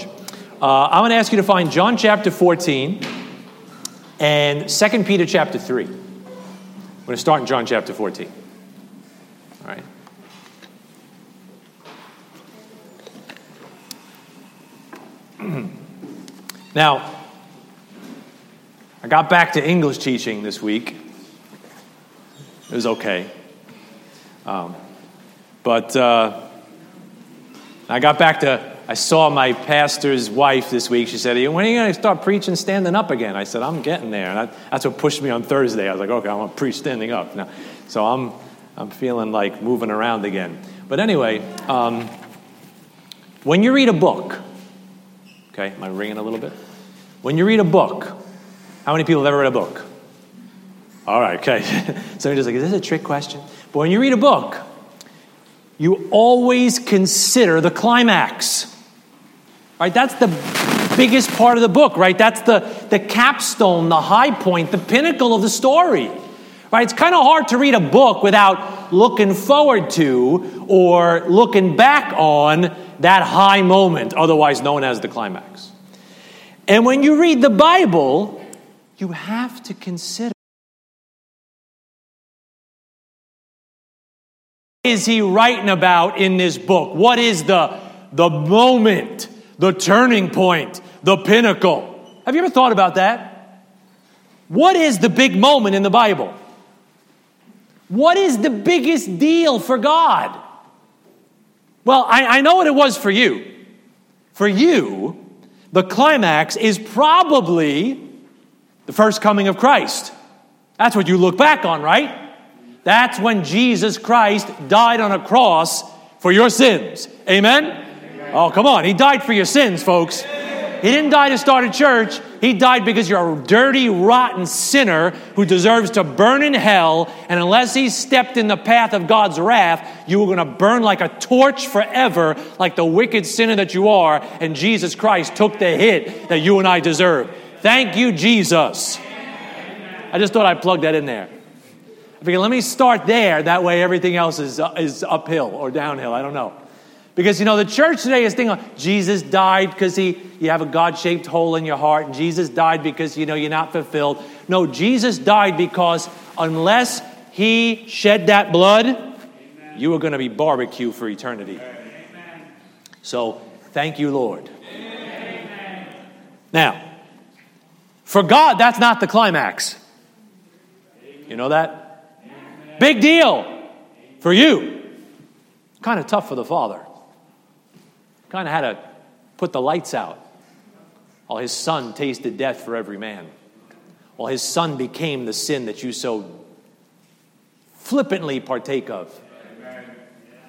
Uh, I'm going to ask you to find John chapter 14 and 2 Peter chapter 3. I'm going to start in John chapter 14. All right. now, I got back to English teaching this week. It was okay. Um, but uh, I got back to, I saw my pastor's wife this week. She said, When are you going to start preaching standing up again? I said, I'm getting there. And that's what pushed me on Thursday. I was like, okay, I'm going to preach standing up. Now, so I'm, I'm feeling like moving around again. But anyway, um, when you read a book, okay, am I ringing a little bit? When you read a book, how many people have ever read a book? All right, okay. Somebody just like, is this a trick question? But when you read a book, you always consider the climax. Right? That's the biggest part of the book, right? That's the, the capstone, the high point, the pinnacle of the story. Right? It's kind of hard to read a book without looking forward to or looking back on that high moment, otherwise known as the climax. And when you read the Bible, you have to consider is he writing about in this book? What is the, the moment, the turning point, the pinnacle? Have you ever thought about that? What is the big moment in the Bible? What is the biggest deal for God? Well, I, I know what it was for you. For you, the climax is probably the first coming of Christ. That's what you look back on, right? That's when Jesus Christ died on a cross for your sins. Amen? Oh, come on. He died for your sins, folks. He didn't die to start a church. He died because you're a dirty, rotten sinner who deserves to burn in hell. And unless he stepped in the path of God's wrath, you were going to burn like a torch forever, like the wicked sinner that you are. And Jesus Christ took the hit that you and I deserve. Thank you, Jesus. I just thought I'd plug that in there. I figured, let me start there. That way, everything else is, uh, is uphill or downhill. I don't know. Because you know the church today is thinking Jesus died because he you have a God-shaped hole in your heart, and Jesus died because you know you're not fulfilled. No, Jesus died because unless he shed that blood, Amen. you were going to be barbecue for eternity. Amen. So thank you, Lord. Amen. Now, for God, that's not the climax. You know that? Big deal for you. Kind of tough for the Father kind of had to put the lights out while his son tasted death for every man, while his son became the sin that you so flippantly partake of.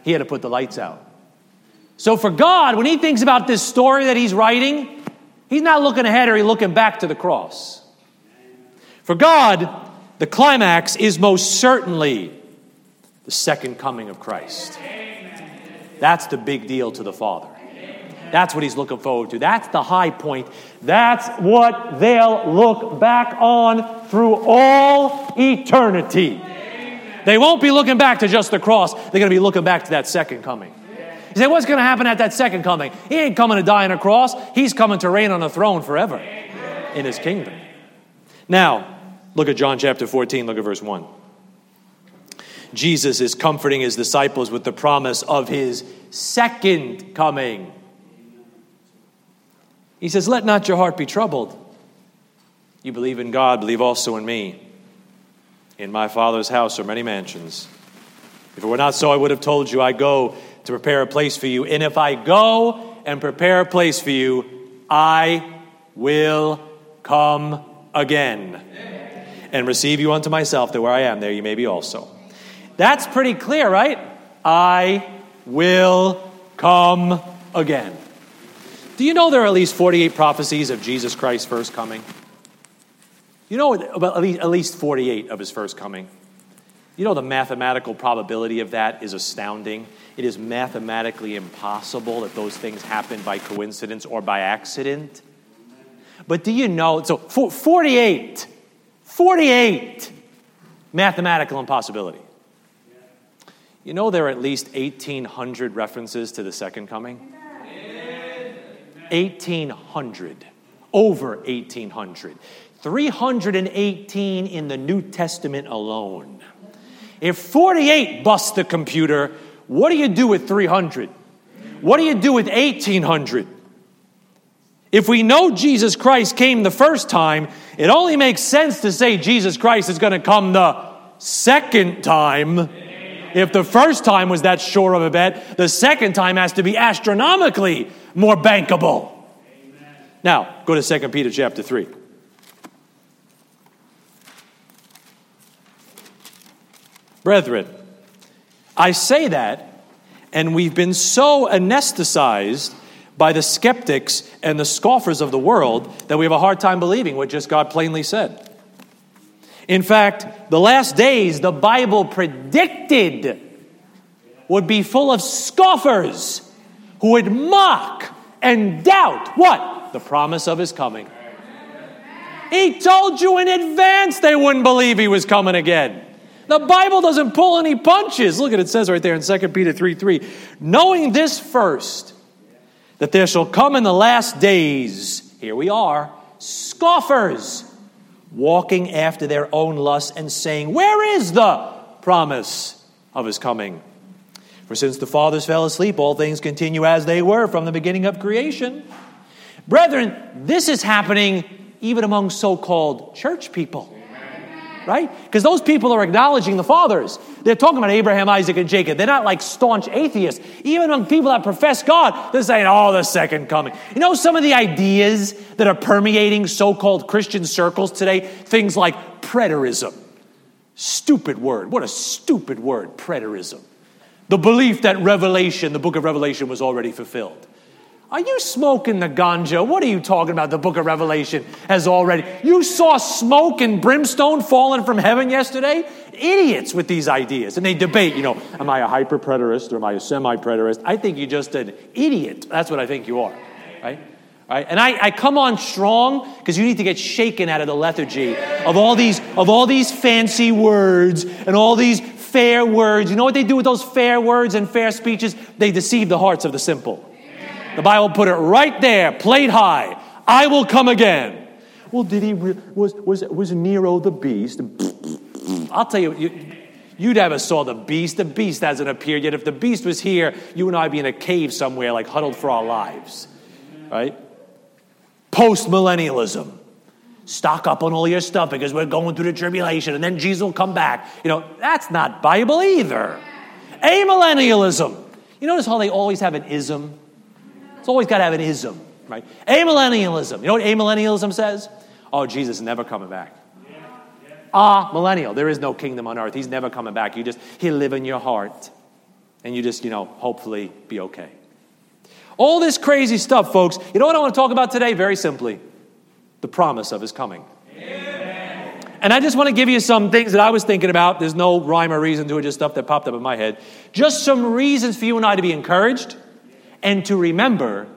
He had to put the lights out. So for God, when he thinks about this story that he's writing, he's not looking ahead or he's looking back to the cross. For God, the climax is most certainly the second coming of Christ. That's the big deal to the Father. That's what he's looking forward to. That's the high point. That's what they'll look back on through all eternity. They won't be looking back to just the cross, they're going to be looking back to that second coming. You say, what's going to happen at that second coming? He ain't coming to die on a cross, he's coming to reign on a throne forever in his kingdom. Now, look at John chapter 14, look at verse 1. Jesus is comforting his disciples with the promise of his second coming. He says, Let not your heart be troubled. You believe in God, believe also in me. In my Father's house are many mansions. If it were not so, I would have told you, I go to prepare a place for you. And if I go and prepare a place for you, I will come again and receive you unto myself, that where I am, there you may be also. That's pretty clear, right? I will come again. Do you know there are at least 48 prophecies of Jesus Christ's first coming? You know about at least 48 of his first coming. You know the mathematical probability of that is astounding. It is mathematically impossible that those things happen by coincidence or by accident. But do you know? So 48, 48 mathematical impossibility. You know there are at least 1,800 references to the second coming? 1800, over 1800. 318 in the New Testament alone. If 48 busts the computer, what do you do with 300? What do you do with 1800? If we know Jesus Christ came the first time, it only makes sense to say Jesus Christ is going to come the second time. If the first time was that sure of a bet, the second time has to be astronomically more bankable. Now, go to 2 Peter chapter 3. Brethren, I say that, and we've been so anesthetized by the skeptics and the scoffers of the world that we have a hard time believing what just God plainly said. In fact, the last days the Bible predicted would be full of scoffers who would mock and doubt what? The promise of his coming. He told you in advance they wouldn't believe he was coming again. The Bible doesn't pull any punches. Look at it, says right there in 2 Peter 3 3. Knowing this first, that there shall come in the last days, here we are, scoffers, walking after their own lusts and saying, Where is the promise of his coming? For since the fathers fell asleep, all things continue as they were from the beginning of creation. Brethren, this is happening even among so called church people right? Because those people are acknowledging the fathers. They're talking about Abraham, Isaac, and Jacob. They're not like staunch atheists. Even among people that profess God, they're saying, oh, the second coming. You know, some of the ideas that are permeating so called Christian circles today, things like preterism. Stupid word. What a stupid word, preterism. The belief that Revelation, the book of Revelation, was already fulfilled. Are you smoking the ganja? What are you talking about? The book of Revelation has already. You saw smoke and brimstone falling from heaven yesterday? Idiots with these ideas. And they debate, you know, am I a hyper preterist or am I a semi preterist? I think you're just an idiot. That's what I think you are, right? Right? And I, I come on strong because you need to get shaken out of the lethargy of all these of all these fancy words and all these fair words. You know what they do with those fair words and fair speeches? They deceive the hearts of the simple. The Bible put it right there, plate high. I will come again. Well, did he, was, was, was Nero the beast? I'll tell you, you You'd ever saw the beast. The beast hasn't appeared yet. If the beast was here, you and I'd be in a cave somewhere, like huddled for our lives. Right? Post millennialism. Stock up on all your stuff because we're going through the tribulation and then Jesus will come back. You know, that's not Bible either. Amillennialism. You notice how they always have an ism? It's always got to have an ism, right? Amillennialism. You know what amillennialism says? Oh, Jesus never coming back. Ah, millennial. There is no kingdom on earth. He's never coming back. You just, he'll live in your heart. And you just, you know, hopefully be okay. All this crazy stuff, folks. You know what I want to talk about today? Very simply the promise of his coming. Amen. And I just want to give you some things that I was thinking about. There's no rhyme or reason to it, just stuff that popped up in my head. Just some reasons for you and I to be encouraged and to remember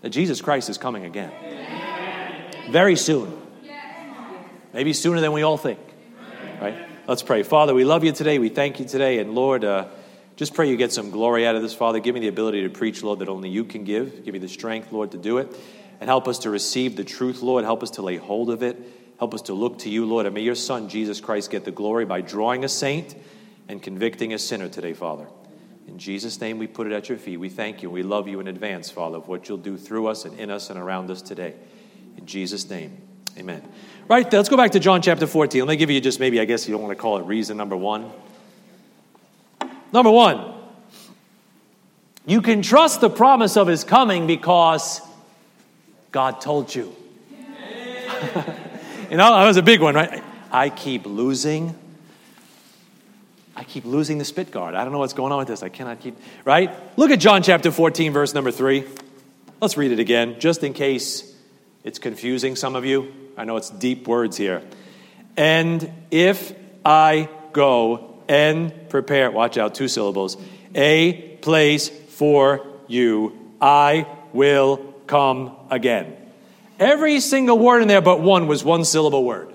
that Jesus Christ is coming again. Very soon. Maybe sooner than we all think. Right? Let's pray. Father, we love you today. We thank you today. And Lord, uh, just pray you get some glory out of this, Father. Give me the ability to preach, Lord, that only you can give. Give me the strength, Lord, to do it. And help us to receive the truth, Lord. Help us to lay hold of it. Help us to look to you, Lord. And may your Son, Jesus Christ, get the glory by drawing a saint and convicting a sinner today, Father. In Jesus' name, we put it at your feet. We thank you. We love you in advance, Father, of what you'll do through us and in us and around us today. In Jesus' name, amen. Right, let's go back to John chapter 14. Let me give you just maybe, I guess you don't want to call it reason number one. Number one, you can trust the promise of his coming because God told you. you know, that was a big one, right? I keep losing I keep losing the spit guard. I don't know what's going on with this. I cannot keep, right? Look at John chapter 14, verse number 3. Let's read it again, just in case it's confusing some of you. I know it's deep words here. And if I go and prepare, watch out, two syllables, a place for you, I will come again. Every single word in there but one was one syllable word.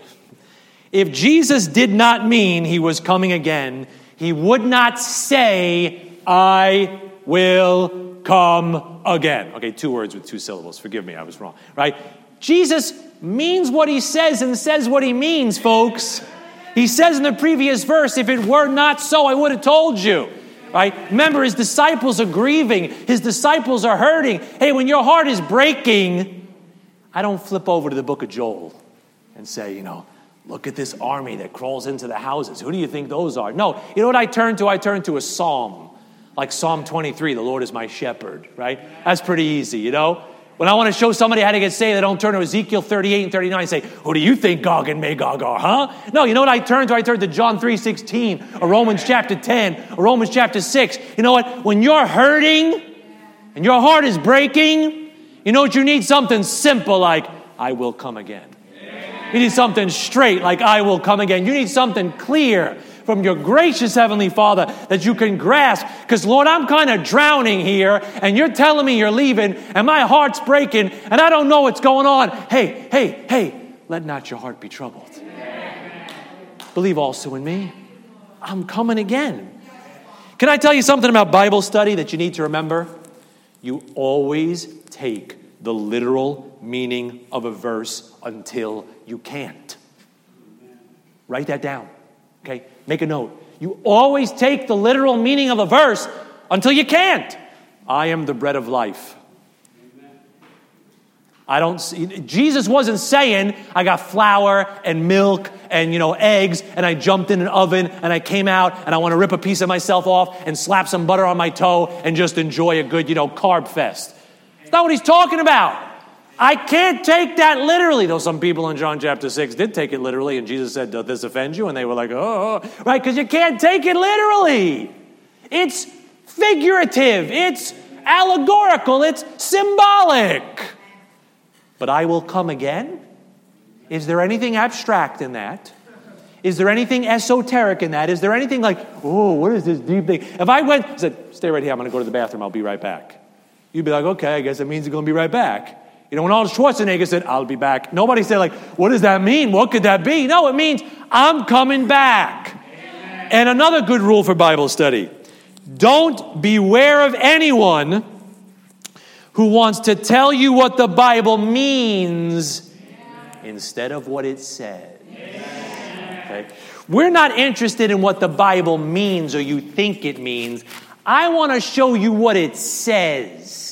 If Jesus did not mean he was coming again, he would not say, I will come again. Okay, two words with two syllables. Forgive me, I was wrong. Right? Jesus means what he says and says what he means, folks. He says in the previous verse, if it were not so, I would have told you. Right? Remember, his disciples are grieving, his disciples are hurting. Hey, when your heart is breaking, I don't flip over to the book of Joel and say, you know, look at this army that crawls into the houses. Who do you think those are? No, you know what I turn to? I turn to a psalm, like Psalm 23, the Lord is my shepherd, right? That's pretty easy, you know? When I want to show somebody how to get saved, I don't turn to Ezekiel 38 and 39 and say, Who do you think Gog and Magog are, huh? No, you know what I turn to? I turn to John 3 16, or Romans chapter 10, or Romans chapter 6. You know what? When you're hurting and your heart is breaking, you know what you need? Something simple like, I will come again. You need something straight like, I will come again. You need something clear from your gracious Heavenly Father that you can grasp. Because, Lord, I'm kind of drowning here, and you're telling me you're leaving, and my heart's breaking, and I don't know what's going on. Hey, hey, hey, let not your heart be troubled. Believe also in me. I'm coming again. Can I tell you something about Bible study that you need to remember? You always take the literal meaning of a verse until you can't. Write that down. Okay? Make a note. You always take the literal meaning of a verse until you can't. I am the bread of life. I don't see, Jesus wasn't saying I got flour and milk and you know eggs and I jumped in an oven and I came out and I want to rip a piece of myself off and slap some butter on my toe and just enjoy a good, you know, carb fest. It's not what he's talking about. I can't take that literally, though some people in John chapter 6 did take it literally, and Jesus said, Does this offend you? And they were like, Oh, oh, oh. right, because you can't take it literally. It's figurative, it's allegorical, it's symbolic. But I will come again. Is there anything abstract in that? Is there anything esoteric in that? Is there anything like, oh, what is this deep thing? If I went, said, stay right here, I'm going to go to the bathroom, I'll be right back. You'd be like, okay, I guess it means you're going to be right back. You know, when Arnold Schwarzenegger said, I'll be back, nobody said, like, what does that mean? What could that be? No, it means I'm coming back. Amen. And another good rule for Bible study don't beware of anyone who wants to tell you what the Bible means instead of what it says. Okay? We're not interested in what the Bible means or you think it means. I want to show you what it says.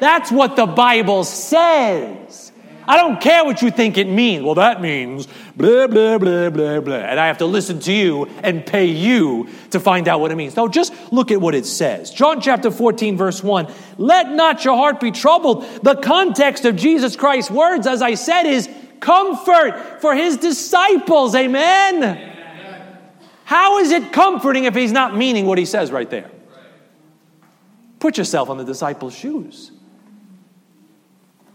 That's what the Bible says. I don't care what you think it means. Well, that means blah, blah, blah, blah, blah. And I have to listen to you and pay you to find out what it means. No, just look at what it says. John chapter 14, verse 1. Let not your heart be troubled. The context of Jesus Christ's words, as I said, is comfort for his disciples. Amen. How is it comforting if he's not meaning what he says right there? Put yourself on the disciples' shoes.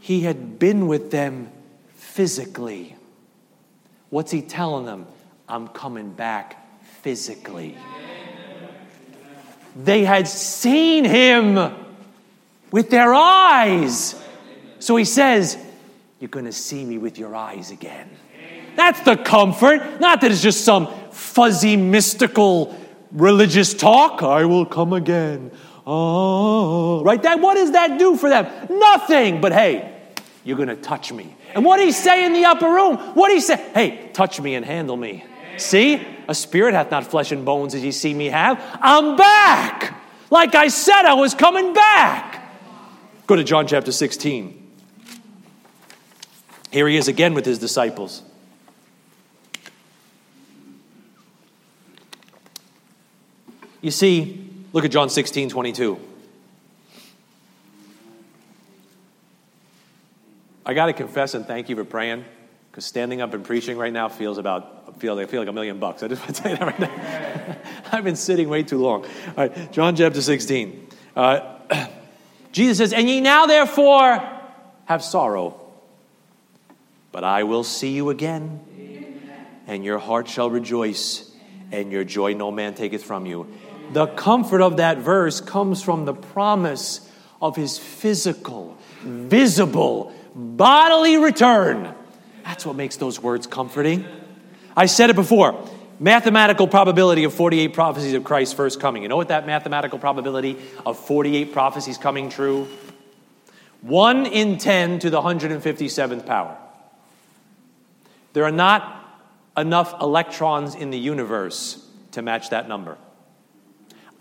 He had been with them physically. What's he telling them? I'm coming back physically. They had seen him with their eyes. So he says, You're going to see me with your eyes again. That's the comfort. Not that it's just some fuzzy, mystical religious talk. I will come again. Oh, right? That what does that do for them? Nothing. But hey, you're going to touch me. And what he say in the upper room? What he say? Hey, touch me and handle me. See, a spirit hath not flesh and bones as ye see me have. I'm back. Like I said, I was coming back. Go to John chapter 16. Here he is again with his disciples. You see, look at John 16, 22. I got to confess and thank you for praying because standing up and preaching right now feels about feel I feel like a million bucks. I just want to tell you that right now. I've been sitting way too long. All right, John chapter 16. Uh, Jesus says, "And ye now therefore have sorrow, but I will see you again, and your heart shall rejoice, and your joy no man taketh from you." The comfort of that verse comes from the promise of his physical, visible bodily return. That's what makes those words comforting. I said it before. mathematical probability of 48 prophecies of Christ's first coming. You know what that mathematical probability of 48 prophecies coming true? 1 in 10 to the 157th power. There are not enough electrons in the universe to match that number.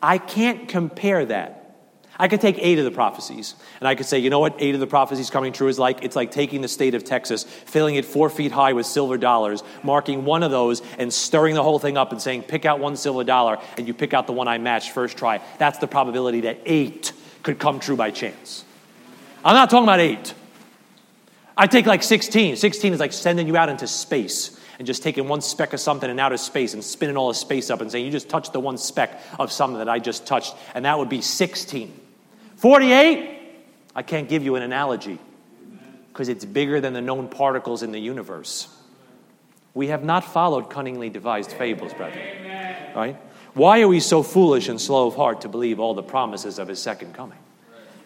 I can't compare that. I could take eight of the prophecies, and I could say, you know what, eight of the prophecies coming true is like? It's like taking the state of Texas, filling it four feet high with silver dollars, marking one of those, and stirring the whole thing up and saying, pick out one silver dollar, and you pick out the one I matched first try. That's the probability that eight could come true by chance. I'm not talking about eight. I take like 16. 16 is like sending you out into space and just taking one speck of something in outer space and spinning all the space up and saying, You just touched the one speck of something that I just touched, and that would be 16. 48, I can't give you an analogy because it's bigger than the known particles in the universe. We have not followed cunningly devised fables, brethren. Right? Why are we so foolish and slow of heart to believe all the promises of his second coming?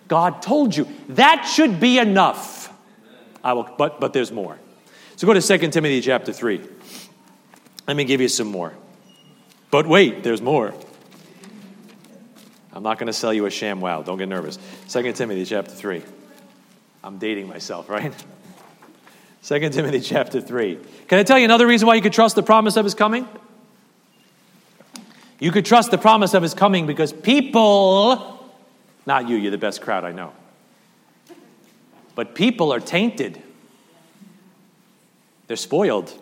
God told you. That should be enough. I will, but, but there's more. So go to 2 Timothy chapter 3. Let me give you some more. But wait, there's more. I'm not going to sell you a ShamWow. Don't get nervous. 2 Timothy chapter 3. I'm dating myself, right? 2 Timothy chapter 3. Can I tell you another reason why you could trust the promise of his coming? You could trust the promise of his coming because people, not you, you're the best crowd I know, but people are tainted. They're spoiled.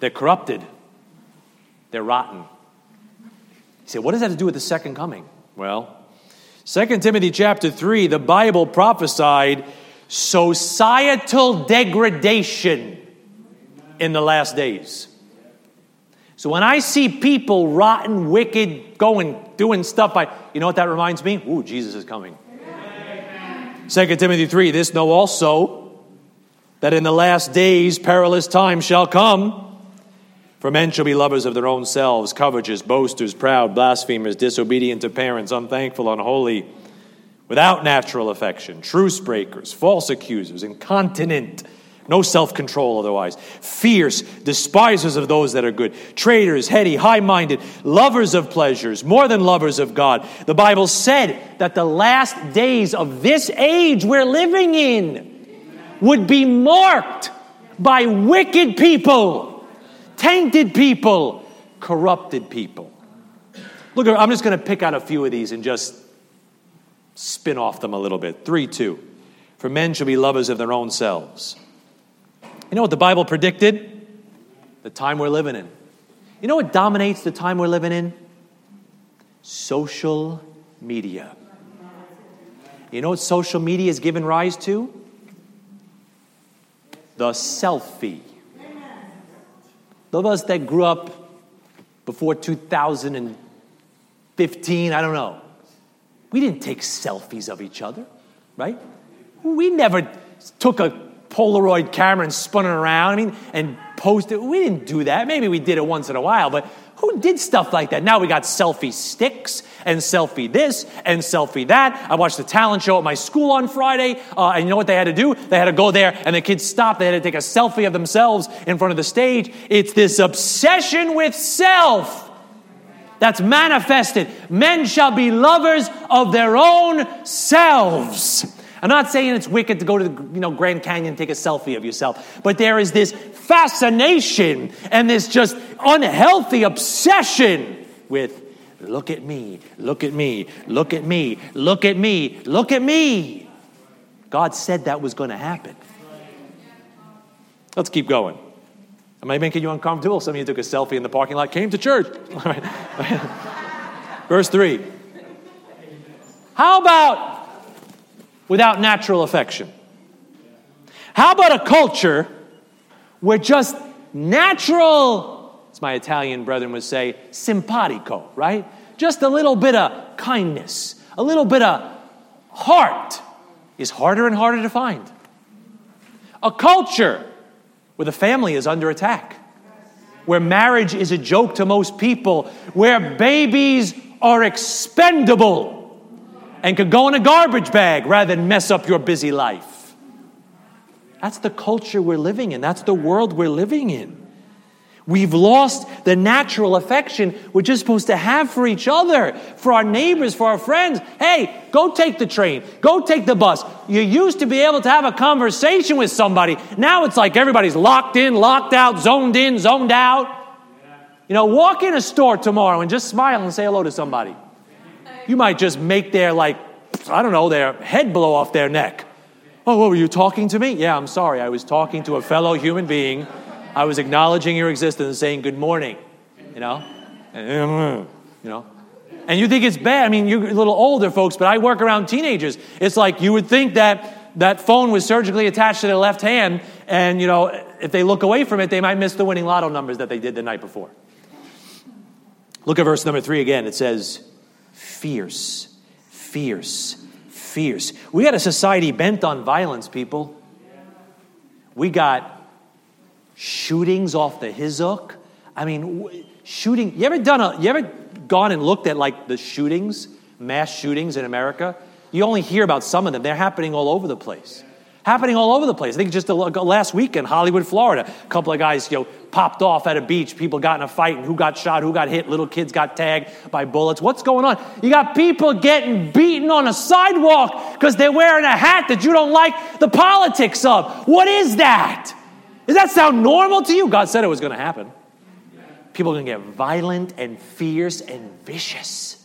They're corrupted. They're rotten. Say, what does that have to do with the second coming? Well, 2 Timothy chapter 3, the Bible prophesied societal degradation in the last days. So when I see people rotten, wicked, going, doing stuff, I, you know what that reminds me? Ooh, Jesus is coming. 2 Timothy 3, this know also that in the last days perilous times shall come. For men shall be lovers of their own selves, covetous, boasters, proud, blasphemers, disobedient to parents, unthankful, unholy, without natural affection, truce breakers, false accusers, incontinent, no self control otherwise, fierce, despisers of those that are good, traitors, heady, high minded, lovers of pleasures, more than lovers of God. The Bible said that the last days of this age we're living in would be marked by wicked people, tainted people, corrupted people. Look, I'm just going to pick out a few of these and just spin off them a little bit. Three, two. For men shall be lovers of their own selves. You know what the Bible predicted? The time we're living in. You know what dominates the time we're living in? Social media. You know what social media has given rise to? the selfie. Those of us that grew up before 2015, I don't know, we didn't take selfies of each other, right? We never took a Polaroid camera and spun it around, I mean, and posted. We didn't do that. Maybe we did it once in a while, but who did stuff like that? Now we got selfie sticks and selfie this and selfie that. I watched the talent show at my school on Friday, uh, and you know what they had to do? They had to go there, and the kids stopped. They had to take a selfie of themselves in front of the stage. It's this obsession with self that's manifested. Men shall be lovers of their own selves. I'm not saying it's wicked to go to the you know, Grand Canyon and take a selfie of yourself, but there is this fascination and this just unhealthy obsession with look at me, look at me, look at me, look at me, look at me. God said that was going to happen. Let's keep going. Am I making you uncomfortable? Some of you took a selfie in the parking lot, came to church. Verse 3. How about without natural affection? How about a culture where just natural, as my Italian brethren would say, simpatico, right? Just a little bit of kindness, a little bit of heart is harder and harder to find. A culture where the family is under attack, where marriage is a joke to most people, where babies are expendable and could go in a garbage bag rather than mess up your busy life. That's the culture we're living in. That's the world we're living in. We've lost the natural affection we're just supposed to have for each other, for our neighbors, for our friends. Hey, go take the train, go take the bus. You used to be able to have a conversation with somebody. Now it's like everybody's locked in, locked out, zoned in, zoned out. You know, walk in a store tomorrow and just smile and say hello to somebody. You might just make their, like, I don't know, their head blow off their neck. Oh, what, were you talking to me? Yeah, I'm sorry. I was talking to a fellow human being I was acknowledging your existence and saying good morning, you know? You know? And you think it's bad. I mean, you're a little older folks, but I work around teenagers. It's like you would think that that phone was surgically attached to their left hand, and, you know, if they look away from it, they might miss the winning lotto numbers that they did the night before. Look at verse number three again. It says, fierce, fierce, fierce. We got a society bent on violence, people. We got shootings off the hizuk. I mean, shooting. You ever done a? You ever gone and looked at like the shootings, mass shootings in America? You only hear about some of them. They're happening all over the place. Happening all over the place. I think just last week in Hollywood, Florida, a couple of guys, you know, popped off at a beach. People got in a fight, and who got shot, who got hit. Little kids got tagged by bullets. What's going on? You got people getting beaten on a sidewalk because they're wearing a hat that you don't like the politics of. What is that? Does that sound normal to you? God said it was going to happen. People are going to get violent and fierce and vicious.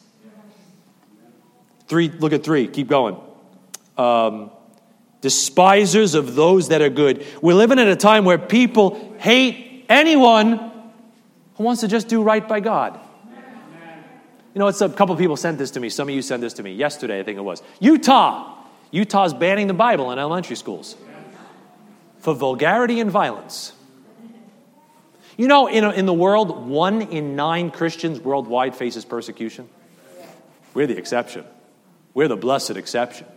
Three, look at three, keep going. Um, despisers of those that are good. We're living at a time where people hate anyone who wants to just do right by God. You know, it's a couple people sent this to me. Some of you sent this to me yesterday, I think it was. Utah. Utah's banning the Bible in elementary schools for vulgarity and violence. You know, in, a, in the world, one in nine Christians worldwide faces persecution. We're the exception. We're the blessed exception.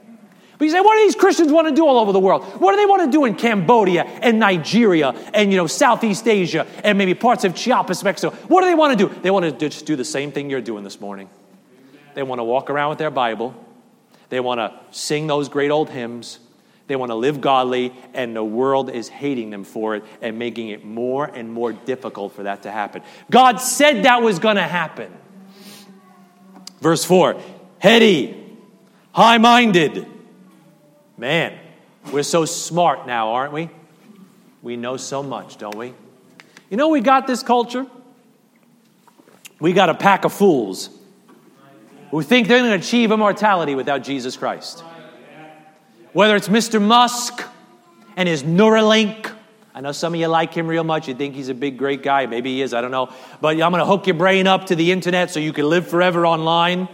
But you say, what do these Christians want to do all over the world? What do they want to do in Cambodia and Nigeria and, you know, Southeast Asia and maybe parts of Chiapas, Mexico? What do they want to do? They want to just do the same thing you're doing this morning. They want to walk around with their Bible. They want to sing those great old hymns. They want to live godly, and the world is hating them for it and making it more and more difficult for that to happen. God said that was going to happen. Verse 4 heady, high minded. Man, we're so smart now, aren't we? We know so much, don't we? You know, we got this culture. We got a pack of fools who think they're going to achieve immortality without Jesus Christ. Whether it's Mr. Musk and his Neuralink. I know some of you like him real much. You think he's a big, great guy. Maybe he is. I don't know. But I'm going to hook your brain up to the internet so you can live forever online.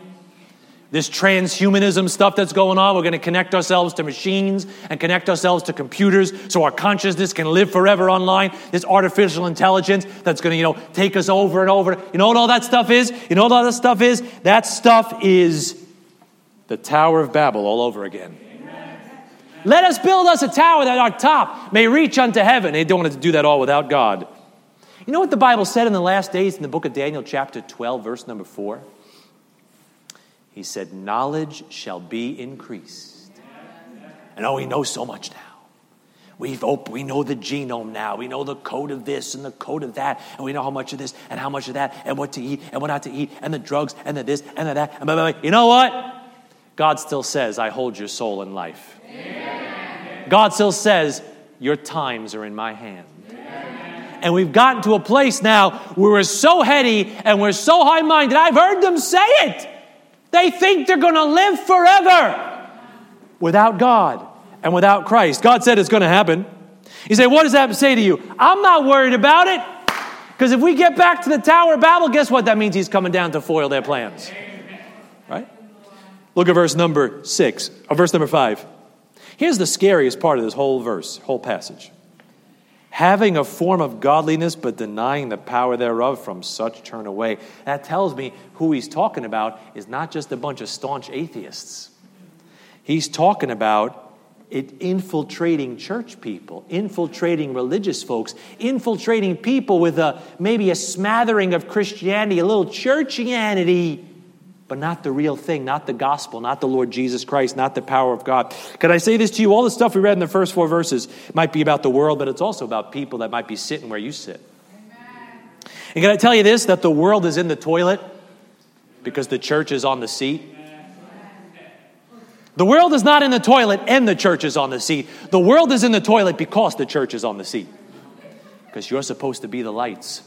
This transhumanism stuff that's going on, we're going to connect ourselves to machines and connect ourselves to computers so our consciousness can live forever online. This artificial intelligence that's going to, you know, take us over and over. You know what all that stuff is? You know what all that stuff is? That stuff is the Tower of Babel all over again. Let us build us a tower that our top may reach unto heaven. They don't want to do that all without God. You know what the Bible said in the last days in the book of Daniel, chapter 12, verse number 4? He said, Knowledge shall be increased. And oh, we know so much now. We've op- we know the genome now. We know the code of this and the code of that. And we know how much of this and how much of that and what to eat and what not to eat and the drugs and the this and the that. And blah, blah, blah. You know what? God still says, I hold your soul in life. God still says, Your times are in my hand. And we've gotten to a place now where we're so heady and we're so high minded. I've heard them say it. They think they're going to live forever without God and without Christ. God said it's going to happen. You say, What does that say to you? I'm not worried about it. Because if we get back to the Tower of Babel, guess what? That means he's coming down to foil their plans. Right? Look at verse number six, or verse number five. Here's the scariest part of this whole verse, whole passage. Having a form of godliness, but denying the power thereof, from such turn away. That tells me who he's talking about is not just a bunch of staunch atheists. He's talking about it infiltrating church people, infiltrating religious folks, infiltrating people with a maybe a smattering of Christianity, a little churchianity but not the real thing, not the gospel, not the Lord Jesus Christ, not the power of God. Could I say this to you? All the stuff we read in the first four verses might be about the world, but it's also about people that might be sitting where you sit. Amen. And can I tell you this that the world is in the toilet because the church is on the seat? The world is not in the toilet and the church is on the seat. The world is in the toilet because the church is on the seat. Because you're supposed to be the lights.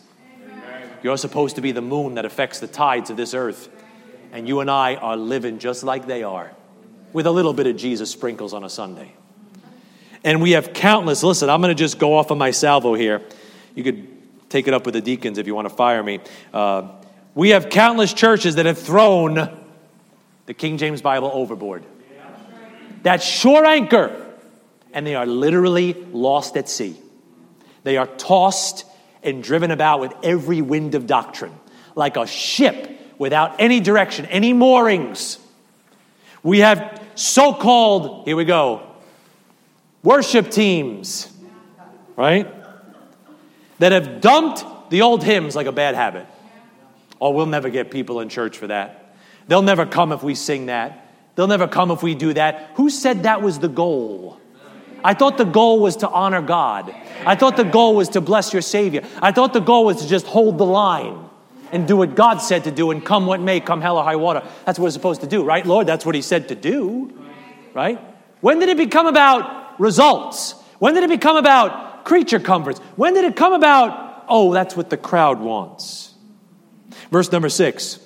You're supposed to be the moon that affects the tides of this earth. And you and I are living just like they are, with a little bit of Jesus sprinkles on a Sunday. And we have countless, listen, I'm going to just go off on my salvo here. You could take it up with the deacons if you want to fire me. Uh, we have countless churches that have thrown the King James Bible overboard. That shore anchor, and they are literally lost at sea. They are tossed and driven about with every wind of doctrine, like a ship without any direction, any moorings. We have so called, here we go, worship teams, right? That have dumped the old hymns like a bad habit. Oh, we'll never get people in church for that. They'll never come if we sing that. They'll never come if we do that. Who said that was the goal? I thought the goal was to honor God. I thought the goal was to bless your Savior. I thought the goal was to just hold the line and do what God said to do and come what may, come hell or high water. That's what we're supposed to do, right, Lord? That's what He said to do, right? When did it become about results? When did it become about creature comforts? When did it come about, oh, that's what the crowd wants? Verse number six.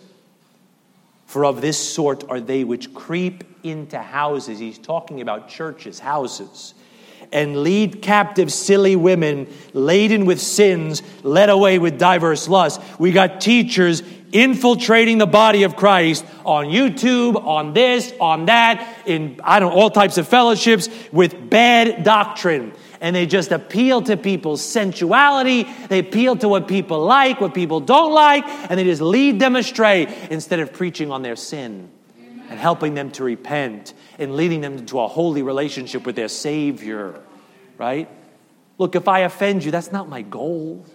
For of this sort are they which creep into houses. He's talking about churches, houses and lead captive silly women laden with sins, led away with diverse lusts. We got teachers infiltrating the body of Christ on YouTube, on this, on that, in I don't all types of fellowships with bad doctrine. And they just appeal to people's sensuality. They appeal to what people like, what people don't like, and they just lead them astray instead of preaching on their sin and helping them to repent and leading them into a holy relationship with their Savior, right? Look, if I offend you, that's not my goal.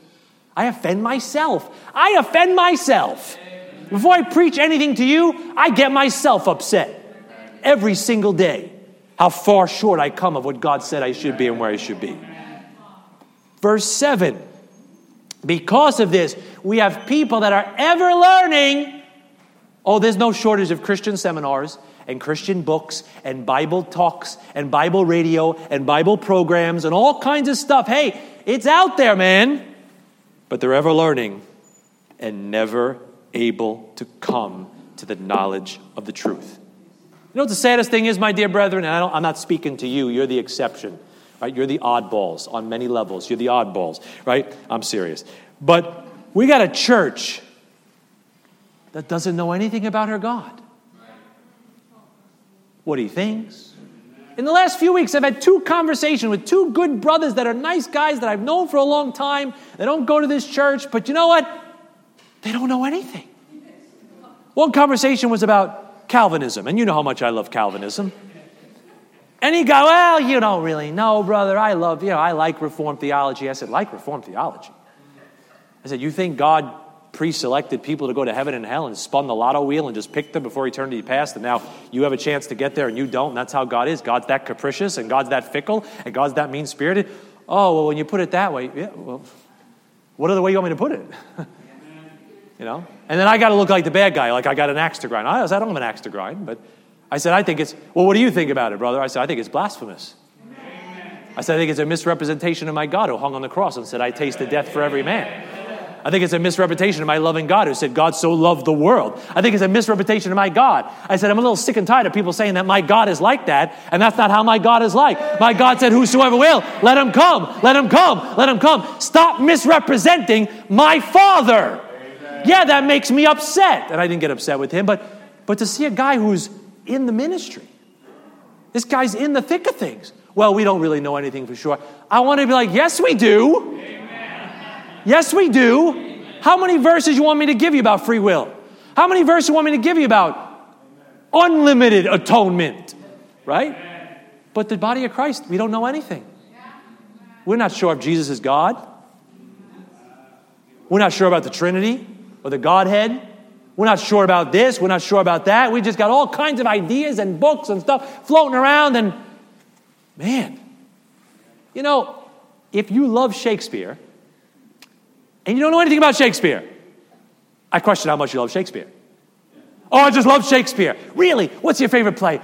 I offend myself. I offend myself. Before I preach anything to you, I get myself upset every single day. How far short I come of what God said I should be and where I should be. Verse 7 Because of this, we have people that are ever learning Oh, there's no shortage of Christian seminars and Christian books and Bible talks and Bible radio and Bible programs and all kinds of stuff. Hey, it's out there, man. But they're ever learning and never able to come to the knowledge of the truth. You know what the saddest thing is, my dear brethren? And I am not speaking to you, you're the exception, right? You're the oddballs on many levels. You're the oddballs, right? I'm serious. But we got a church that doesn't know anything about her God. What he thinks. In the last few weeks, I've had two conversations with two good brothers that are nice guys that I've known for a long time. They don't go to this church, but you know what? They don't know anything. One conversation was about Calvinism, and you know how much I love Calvinism. And he go, Well, you don't really know, brother. I love, you know, I like Reformed theology. I said, Like Reformed theology? I said, You think God pre-selected people to go to heaven and hell and spun the lotto wheel and just picked them before eternity passed and now you have a chance to get there and you don't and that's how god is. God's that capricious and god's that fickle and god's that mean-spirited. Oh well when you put it that way yeah well what other way you want me to put it? You know? And then i got to look like the bad guy like i got an axe to grind. I said i don't have an axe to grind but i said i think it's well what do you think about it brother? I said i think it's blasphemous. I said, I think it's a misrepresentation of my God who hung on the cross and said, I tasted death for every man. I think it's a misrepresentation of my loving God who said, God so loved the world. I think it's a misrepresentation of my God. I said, I'm a little sick and tired of people saying that my God is like that, and that's not how my God is like. My God said, Whosoever will, let him come, let him come, let him come. Stop misrepresenting my Father. Yeah, that makes me upset. And I didn't get upset with him, but, but to see a guy who's in the ministry, this guy's in the thick of things. Well, we don't really know anything for sure. I want to be like, Yes, we do. Yes, we do. How many verses you want me to give you about free will? How many verses you want me to give you about unlimited atonement? Right? But the body of Christ, we don't know anything. We're not sure if Jesus is God. We're not sure about the Trinity or the Godhead. We're not sure about this. We're not sure about that. We just got all kinds of ideas and books and stuff floating around. And man, you know, if you love Shakespeare, and you don't know anything about Shakespeare, I question how much you love Shakespeare. Oh, I just love Shakespeare. Really? What's your favorite play?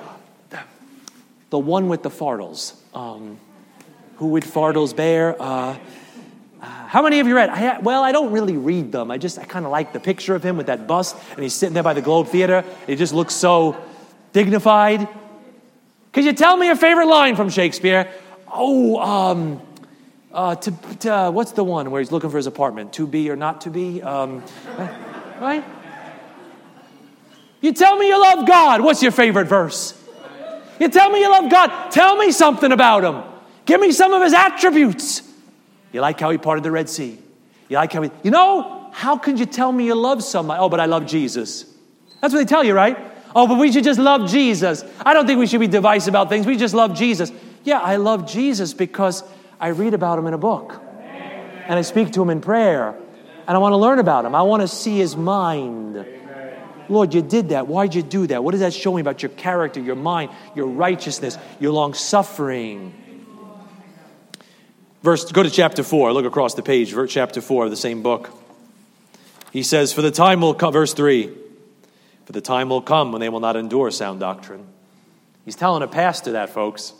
The, one with the fartles. Um, who would fartles bear? Uh, uh, how many of you read? I, well, I don't really read them. I just, I kind of like the picture of him with that bust, and he's sitting there by the Globe Theater. He just looks so dignified. Could you tell me your favorite line from Shakespeare? Oh, um, uh, to, to uh, what's the one where he's looking for his apartment? To be or not to be? Um, right? You tell me you love God. What's your favorite verse? You tell me you love God. Tell me something about him. Give me some of his attributes. You like how he parted the Red Sea. You like how he, you know, how could you tell me you love somebody? Oh, but I love Jesus. That's what they tell you, right? Oh, but we should just love Jesus. I don't think we should be divisive about things. We just love Jesus. Yeah, I love Jesus because I read about him in a book. And I speak to him in prayer. And I want to learn about him. I want to see his mind. Lord, you did that. Why'd you do that? What does that show me about your character, your mind, your righteousness, your long suffering? Verse, go to chapter 4. Look across the page, verse, chapter 4 of the same book. He says, For the time will come, verse 3, for the time will come when they will not endure sound doctrine. He's telling a pastor that, folks.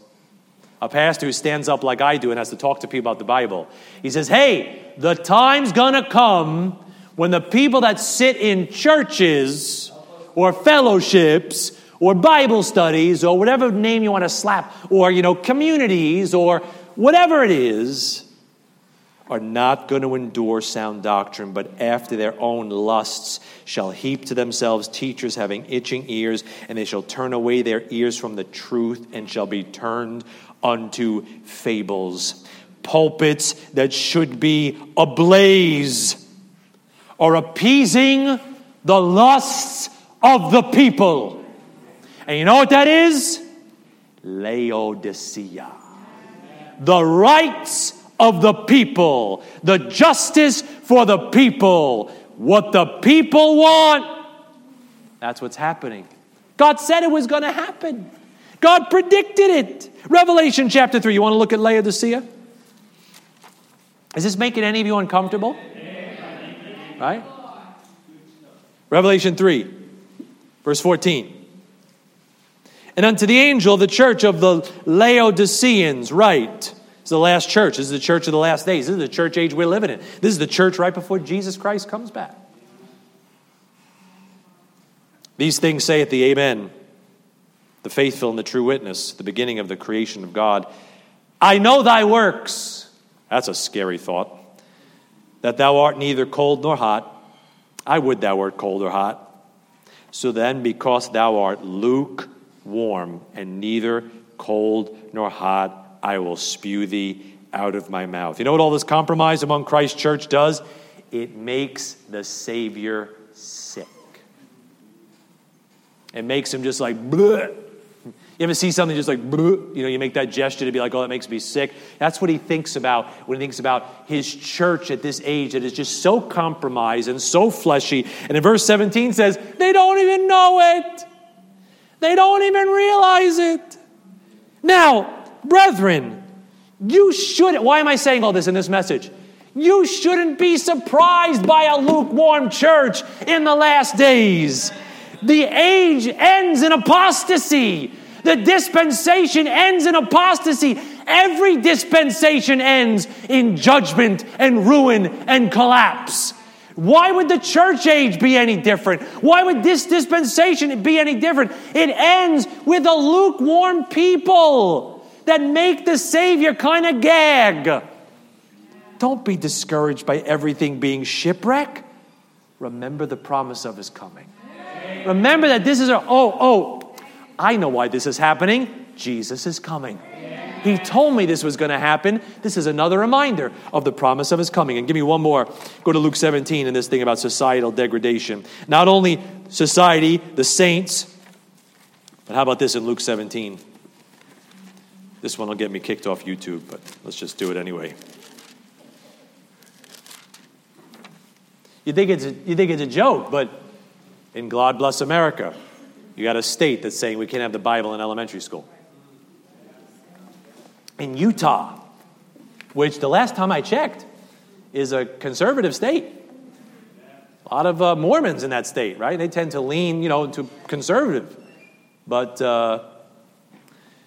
A pastor who stands up like I do and has to talk to people about the Bible. He says, Hey, the time's gonna come when the people that sit in churches or fellowships or Bible studies or whatever name you want to slap, or, you know, communities or whatever it is, are not going to endure sound doctrine, but after their own lusts shall heap to themselves teachers having itching ears, and they shall turn away their ears from the truth and shall be turned unto fables. Pulpits that should be ablaze or appeasing the lusts of the people. And you know what that is? Laodicea. The rights of the people, the justice for the people, what the people want. That's what's happening. God said it was going to happen. God predicted it. Revelation chapter 3. You want to look at Laodicea? Is this making any of you uncomfortable? Right? Revelation 3, verse 14. And unto the angel of the church of the Laodiceans, write. It's the last church. This is the church of the last days. This is the church age we're living in. This is the church right before Jesus Christ comes back. These things say saith the Amen, the faithful and the true witness, the beginning of the creation of God. I know thy works. That's a scary thought that thou art neither cold nor hot. I would thou wert cold or hot. So then, because thou art lukewarm and neither cold nor hot, I will spew thee out of my mouth. You know what all this compromise among Christ Church does? It makes the Savior sick. It makes him just like, Bleh. You ever see something just like, you know, you make that gesture to be like, oh, that makes me sick? That's what he thinks about when he thinks about his church at this age that is just so compromised and so fleshy. And in verse 17 says, they don't even know it. They don't even realize it. Now, brethren, you shouldn't. why am I saying all this in this message? You shouldn't be surprised by a lukewarm church in the last days. The age ends in apostasy. The dispensation ends in apostasy. Every dispensation ends in judgment and ruin and collapse. Why would the church age be any different? Why would this dispensation be any different? It ends with a lukewarm people that make the Savior kind of gag. Don't be discouraged by everything being shipwreck. Remember the promise of his coming. Remember that this is a, oh, oh, I know why this is happening. Jesus is coming. He told me this was going to happen. This is another reminder of the promise of his coming. And give me one more. Go to Luke 17 and this thing about societal degradation. Not only society, the saints, but how about this in Luke 17? This one will get me kicked off YouTube, but let's just do it anyway. You think it's a, you think it's a joke, but in God Bless America, you got a state that's saying we can't have the Bible in elementary school. In Utah, which the last time I checked is a conservative state. A lot of uh, Mormons in that state, right? They tend to lean, you know, to conservative. But uh,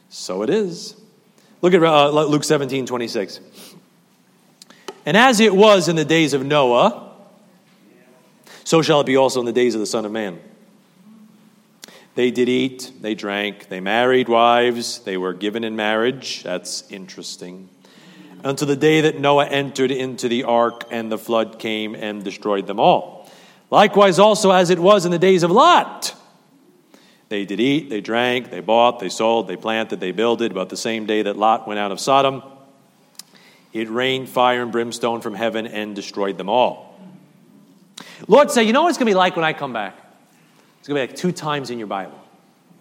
so it is. Look at uh, Luke 17, 26. And as it was in the days of Noah, so shall it be also in the days of the Son of Man. They did eat, they drank, they married wives, they were given in marriage. That's interesting. Until the day that Noah entered into the ark and the flood came and destroyed them all. Likewise, also as it was in the days of Lot. They did eat, they drank, they bought, they sold, they planted, they builded. About the same day that Lot went out of Sodom, it rained fire and brimstone from heaven and destroyed them all. Lord said, you know what it's going to be like when I come back? It's going to be like two times in your Bible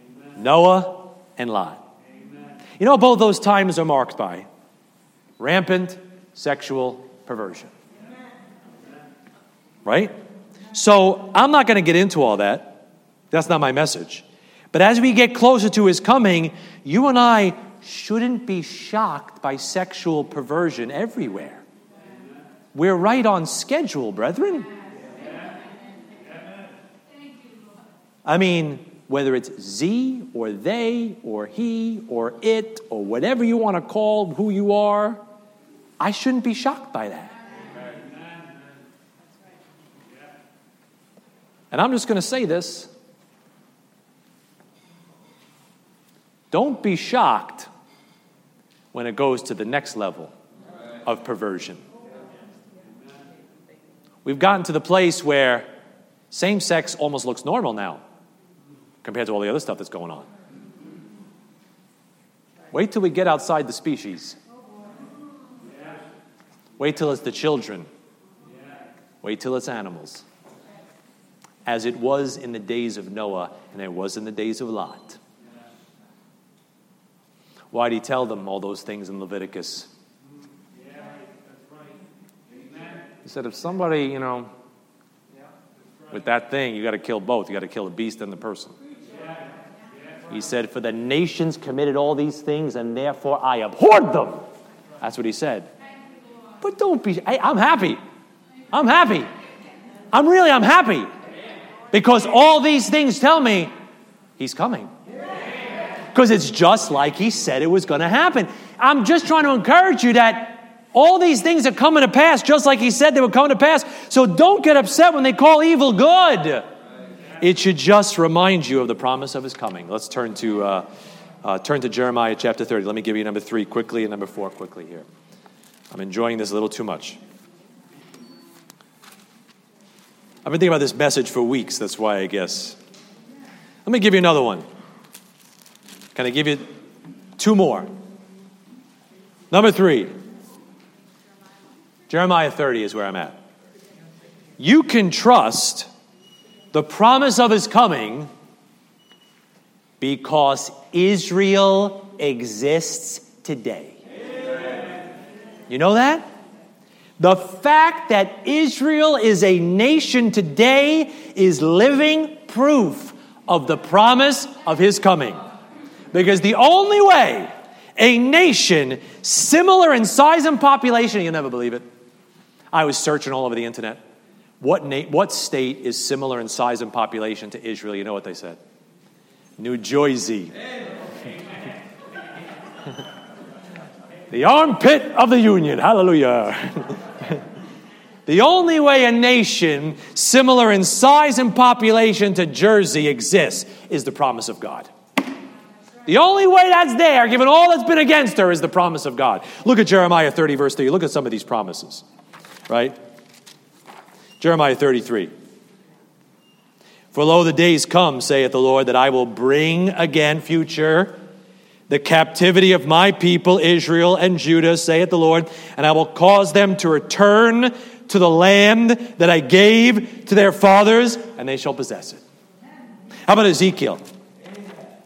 Amen. Noah and Lot. Amen. You know both those times are marked by? Rampant sexual perversion. Right? So I'm not going to get into all that. That's not my message. But as we get closer to his coming, you and I shouldn't be shocked by sexual perversion everywhere. We're right on schedule, brethren. I mean, whether it's Z or they or he or it or whatever you want to call who you are, I shouldn't be shocked by that. And I'm just going to say this. Don't be shocked when it goes to the next level of perversion. We've gotten to the place where same sex almost looks normal now compared to all the other stuff that's going on. Wait till we get outside the species. Wait till it's the children. Wait till it's animals. As it was in the days of Noah and it was in the days of Lot. Why did he tell them all those things in Leviticus? He said, if somebody, you know, with that thing, you got to kill both. You got to kill the beast and the person. He said, For the nations committed all these things, and therefore I abhorred them. That's what he said. But don't be, I, I'm happy. I'm happy. I'm really, I'm happy. Because all these things tell me he's coming. Because it's just like he said it was going to happen. I'm just trying to encourage you that all these things are coming to pass, just like he said they were coming to pass. So don't get upset when they call evil good. It should just remind you of the promise of his coming. Let's turn to, uh, uh, turn to Jeremiah chapter 30. Let me give you number three quickly and number four quickly here. I'm enjoying this a little too much. I've been thinking about this message for weeks, that's why I guess. Let me give you another one. Can I give you two more? Number three. Jeremiah 30 is where I'm at. You can trust the promise of his coming because Israel exists today. You know that? The fact that Israel is a nation today is living proof of the promise of his coming. Because the only way a nation similar in size and population, you'll never believe it. I was searching all over the internet. What, na- what state is similar in size and population to Israel? You know what they said? New Jersey. the armpit of the Union. Hallelujah. the only way a nation similar in size and population to Jersey exists is the promise of God. The only way that's there, given all that's been against her, is the promise of God. Look at Jeremiah 30, verse 3. Look at some of these promises, right? Jeremiah 33. For lo, the days come, saith the Lord, that I will bring again, future, the captivity of my people Israel and Judah, saith the Lord, and I will cause them to return to the land that I gave to their fathers, and they shall possess it. How about Ezekiel?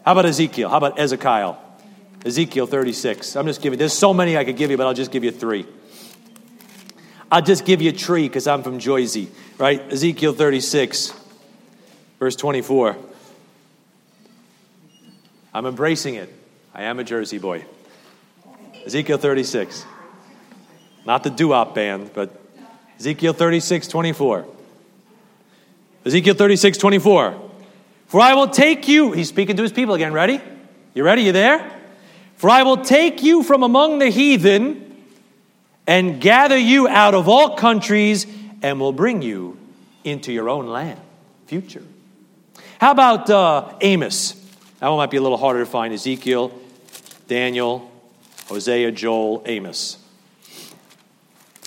How about Ezekiel? How about Ezekiel? Ezekiel 36. I'm just giving, there's so many I could give you, but I'll just give you three. I'll just give you a tree because I'm from Jersey, right? Ezekiel 36, verse 24. I'm embracing it. I am a Jersey boy. Ezekiel 36. Not the doo band, but Ezekiel 36, 24. Ezekiel 36, 24. For I will take you, he's speaking to his people again. Ready? You ready? You there? For I will take you from among the heathen and gather you out of all countries and will bring you into your own land. Future. How about uh, Amos? That one might be a little harder to find. Ezekiel, Daniel, Hosea, Joel, Amos.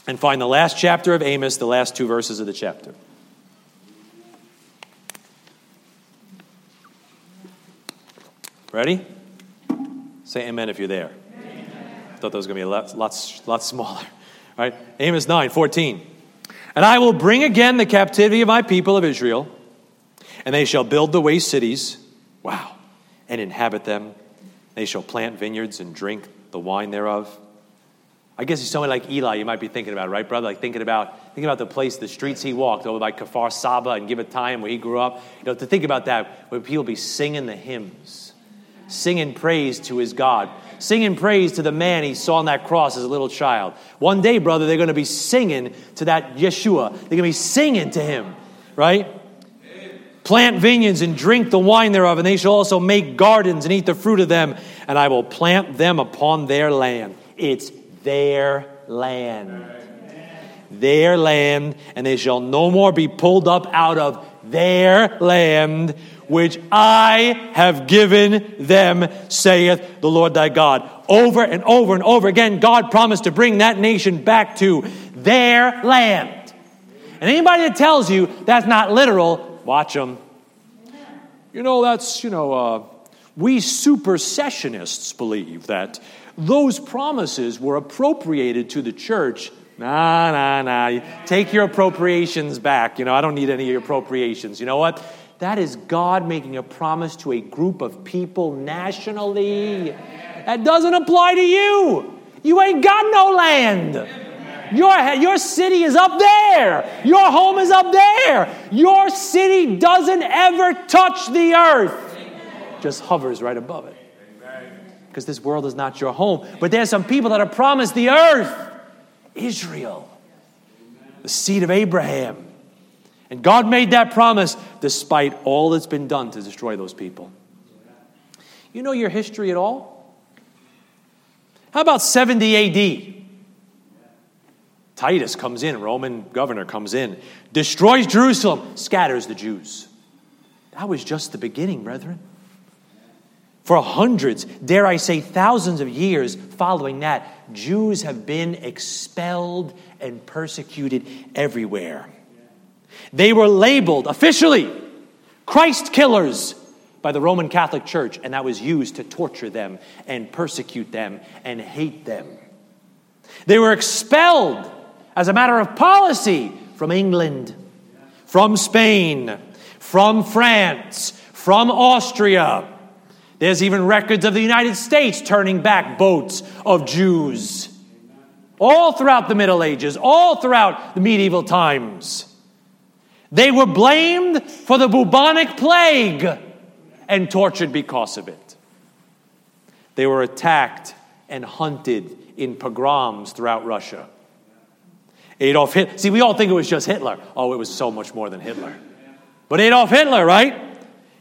And find the last chapter of Amos, the last two verses of the chapter. Ready? Say amen if you're there. Amen. I thought that was going to be a lot, lot, lot smaller. All right? Amos 9, 14. And I will bring again the captivity of my people of Israel, and they shall build the waste cities. Wow. And inhabit them. They shall plant vineyards and drink the wine thereof. I guess he's someone like Eli you might be thinking about, right, brother? Like thinking about thinking about the place, the streets he walked over by Kfar Saba and Givatayim where he grew up. You know, to think about that, where people be singing the hymns singing praise to his God, singing praise to the man he saw on that cross as a little child. One day, brother, they're going to be singing to that Yeshua. They're going to be singing to him, right? Plant vineyards and drink the wine thereof, and they shall also make gardens and eat the fruit of them, and I will plant them upon their land. It's their land. Their land, and they shall no more be pulled up out of their land which I have given them, saith the Lord thy God. Over and over and over again, God promised to bring that nation back to their land. And anybody that tells you that's not literal, watch them. You know, that's, you know, uh, we supersessionists believe that those promises were appropriated to the church. Nah, nah, nah. Take your appropriations back. You know, I don't need any of your appropriations. You know what? That is God making a promise to a group of people nationally. That doesn't apply to you. You ain't got no land. Your, your city is up there. Your home is up there. Your city doesn't ever touch the earth, just hovers right above it. Because this world is not your home. But there's some people that are promised the earth Israel, the seed of Abraham. And God made that promise despite all that's been done to destroy those people. You know your history at all? How about 70 AD? Titus comes in, Roman governor comes in, destroys Jerusalem, scatters the Jews. That was just the beginning, brethren. For hundreds, dare I say thousands of years following that, Jews have been expelled and persecuted everywhere. They were labeled officially Christ killers by the Roman Catholic Church, and that was used to torture them and persecute them and hate them. They were expelled as a matter of policy from England, from Spain, from France, from Austria. There's even records of the United States turning back boats of Jews. All throughout the Middle Ages, all throughout the medieval times. They were blamed for the bubonic plague and tortured because of it. They were attacked and hunted in pogroms throughout Russia. Adolf Hitler, see, we all think it was just Hitler. Oh, it was so much more than Hitler. But Adolf Hitler, right?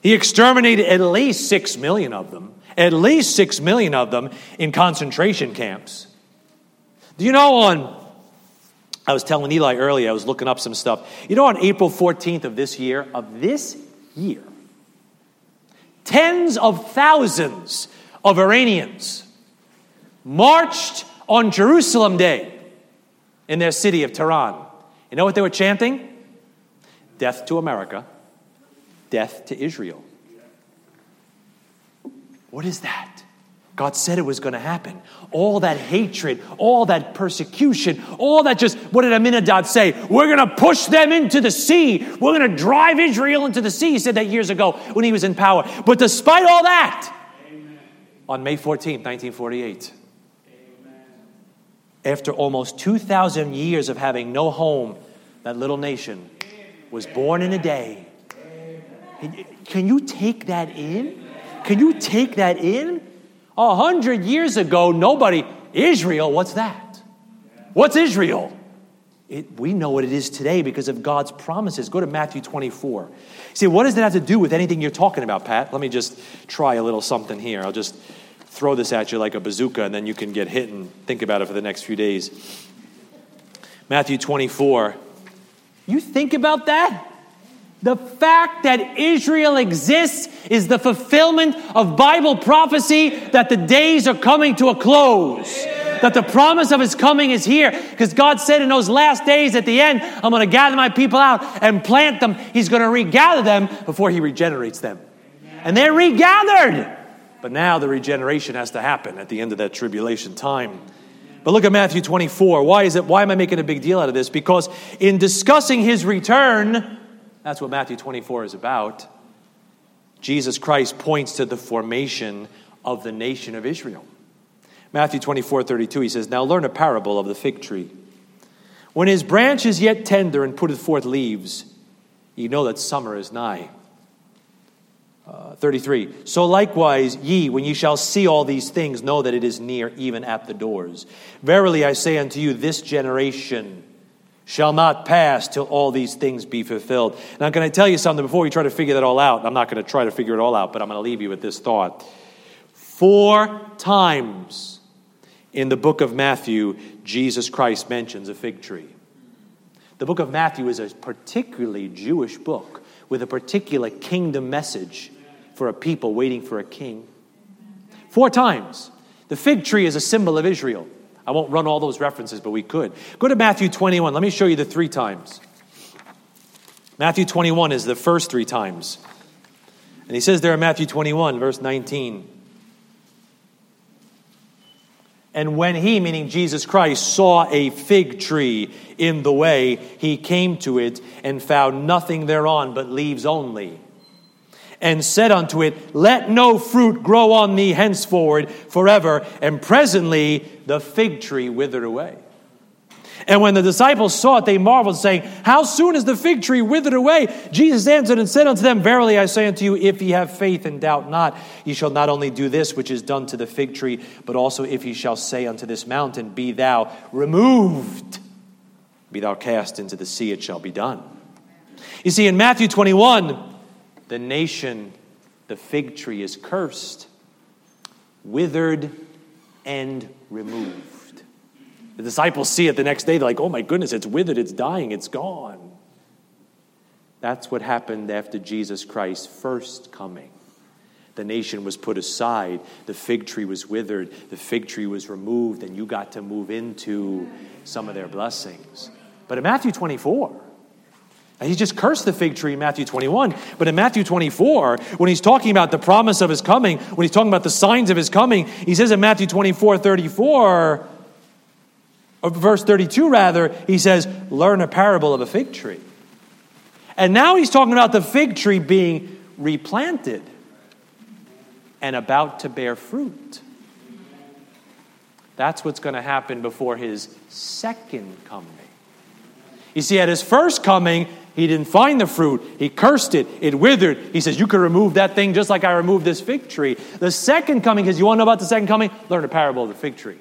He exterminated at least six million of them, at least six million of them in concentration camps. Do you know on I was telling Eli earlier, I was looking up some stuff. You know, on April 14th of this year, of this year, tens of thousands of Iranians marched on Jerusalem Day in their city of Tehran. You know what they were chanting? Death to America, death to Israel. What is that? God said it was going to happen. All that hatred, all that persecution, all that just, what did Ahmadinejad say? We're going to push them into the sea. We're going to drive Israel into the sea. He said that years ago when he was in power. But despite all that, Amen. on May 14, 1948, Amen. after almost 2,000 years of having no home, that little nation was born in a day. Can you take that in? Can you take that in? A hundred years ago, nobody, Israel, what's that? What's Israel? It, we know what it is today because of God's promises. Go to Matthew 24. See, what does that have to do with anything you're talking about, Pat? Let me just try a little something here. I'll just throw this at you like a bazooka, and then you can get hit and think about it for the next few days. Matthew 24. You think about that? The fact that Israel exists is the fulfillment of Bible prophecy that the days are coming to a close. That the promise of his coming is here. Because God said in those last days at the end, I'm going to gather my people out and plant them. He's going to regather them before he regenerates them. And they're regathered. But now the regeneration has to happen at the end of that tribulation time. But look at Matthew 24. Why is it? Why am I making a big deal out of this? Because in discussing his return, that's what Matthew 24 is about. Jesus Christ points to the formation of the nation of Israel. Matthew 24, 32, he says, Now learn a parable of the fig tree. When his branch is yet tender and putteth forth leaves, ye know that summer is nigh. Uh, 33. So likewise, ye, when ye shall see all these things, know that it is near, even at the doors. Verily I say unto you, this generation shall not pass till all these things be fulfilled. Now, can I tell you something before we try to figure that all out? I'm not going to try to figure it all out, but I'm going to leave you with this thought. Four times in the book of Matthew, Jesus Christ mentions a fig tree. The book of Matthew is a particularly Jewish book with a particular kingdom message for a people waiting for a king. Four times. The fig tree is a symbol of Israel. I won't run all those references, but we could. Go to Matthew 21. Let me show you the three times. Matthew 21 is the first three times. And he says there in Matthew 21, verse 19. And when he, meaning Jesus Christ, saw a fig tree in the way, he came to it and found nothing thereon but leaves only and said unto it, Let no fruit grow on thee henceforward forever. And presently the fig tree withered away. And when the disciples saw it, they marveled, saying, How soon is the fig tree withered away? Jesus answered and said unto them, Verily I say unto you, if ye have faith and doubt not, ye shall not only do this which is done to the fig tree, but also if ye shall say unto this mountain, Be thou removed, be thou cast into the sea, it shall be done. You see, in Matthew 21, the nation, the fig tree is cursed, withered, and removed. The disciples see it the next day. They're like, oh my goodness, it's withered, it's dying, it's gone. That's what happened after Jesus Christ's first coming. The nation was put aside, the fig tree was withered, the fig tree was removed, and you got to move into some of their blessings. But in Matthew 24, he just cursed the fig tree in Matthew 21. But in Matthew 24, when he's talking about the promise of his coming, when he's talking about the signs of his coming, he says in Matthew 24, 34, or verse 32 rather, he says, Learn a parable of a fig tree. And now he's talking about the fig tree being replanted and about to bear fruit. That's what's going to happen before his second coming. You see, at his first coming, he didn't find the fruit. He cursed it. It withered. He says, You could remove that thing just like I removed this fig tree. The second coming, because you want to know about the second coming? Learn a parable of the fig tree.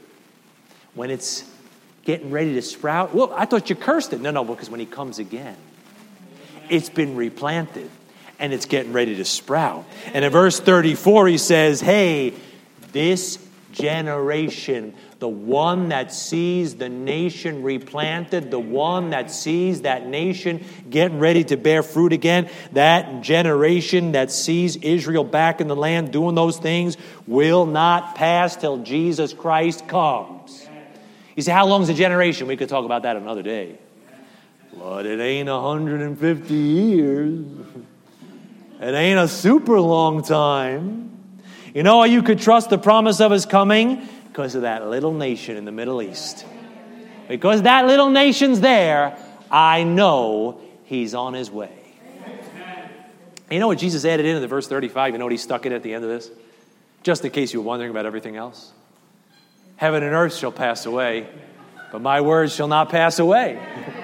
When it's getting ready to sprout, well, I thought you cursed it. No, no, because when he comes again, it's been replanted and it's getting ready to sprout. And in verse 34, he says, Hey, this generation the one that sees the nation replanted, the one that sees that nation getting ready to bear fruit again, that generation that sees Israel back in the land doing those things will not pass till Jesus Christ comes. You say, how long is a generation? We could talk about that another day. But it ain't 150 years. It ain't a super long time. You know, you could trust the promise of his coming because of that little nation in the Middle East. Because that little nation's there, I know he's on his way. You know what Jesus added into the verse 35? You know what he stuck in at the end of this? Just in case you were wondering about everything else. Heaven and earth shall pass away, but my words shall not pass away.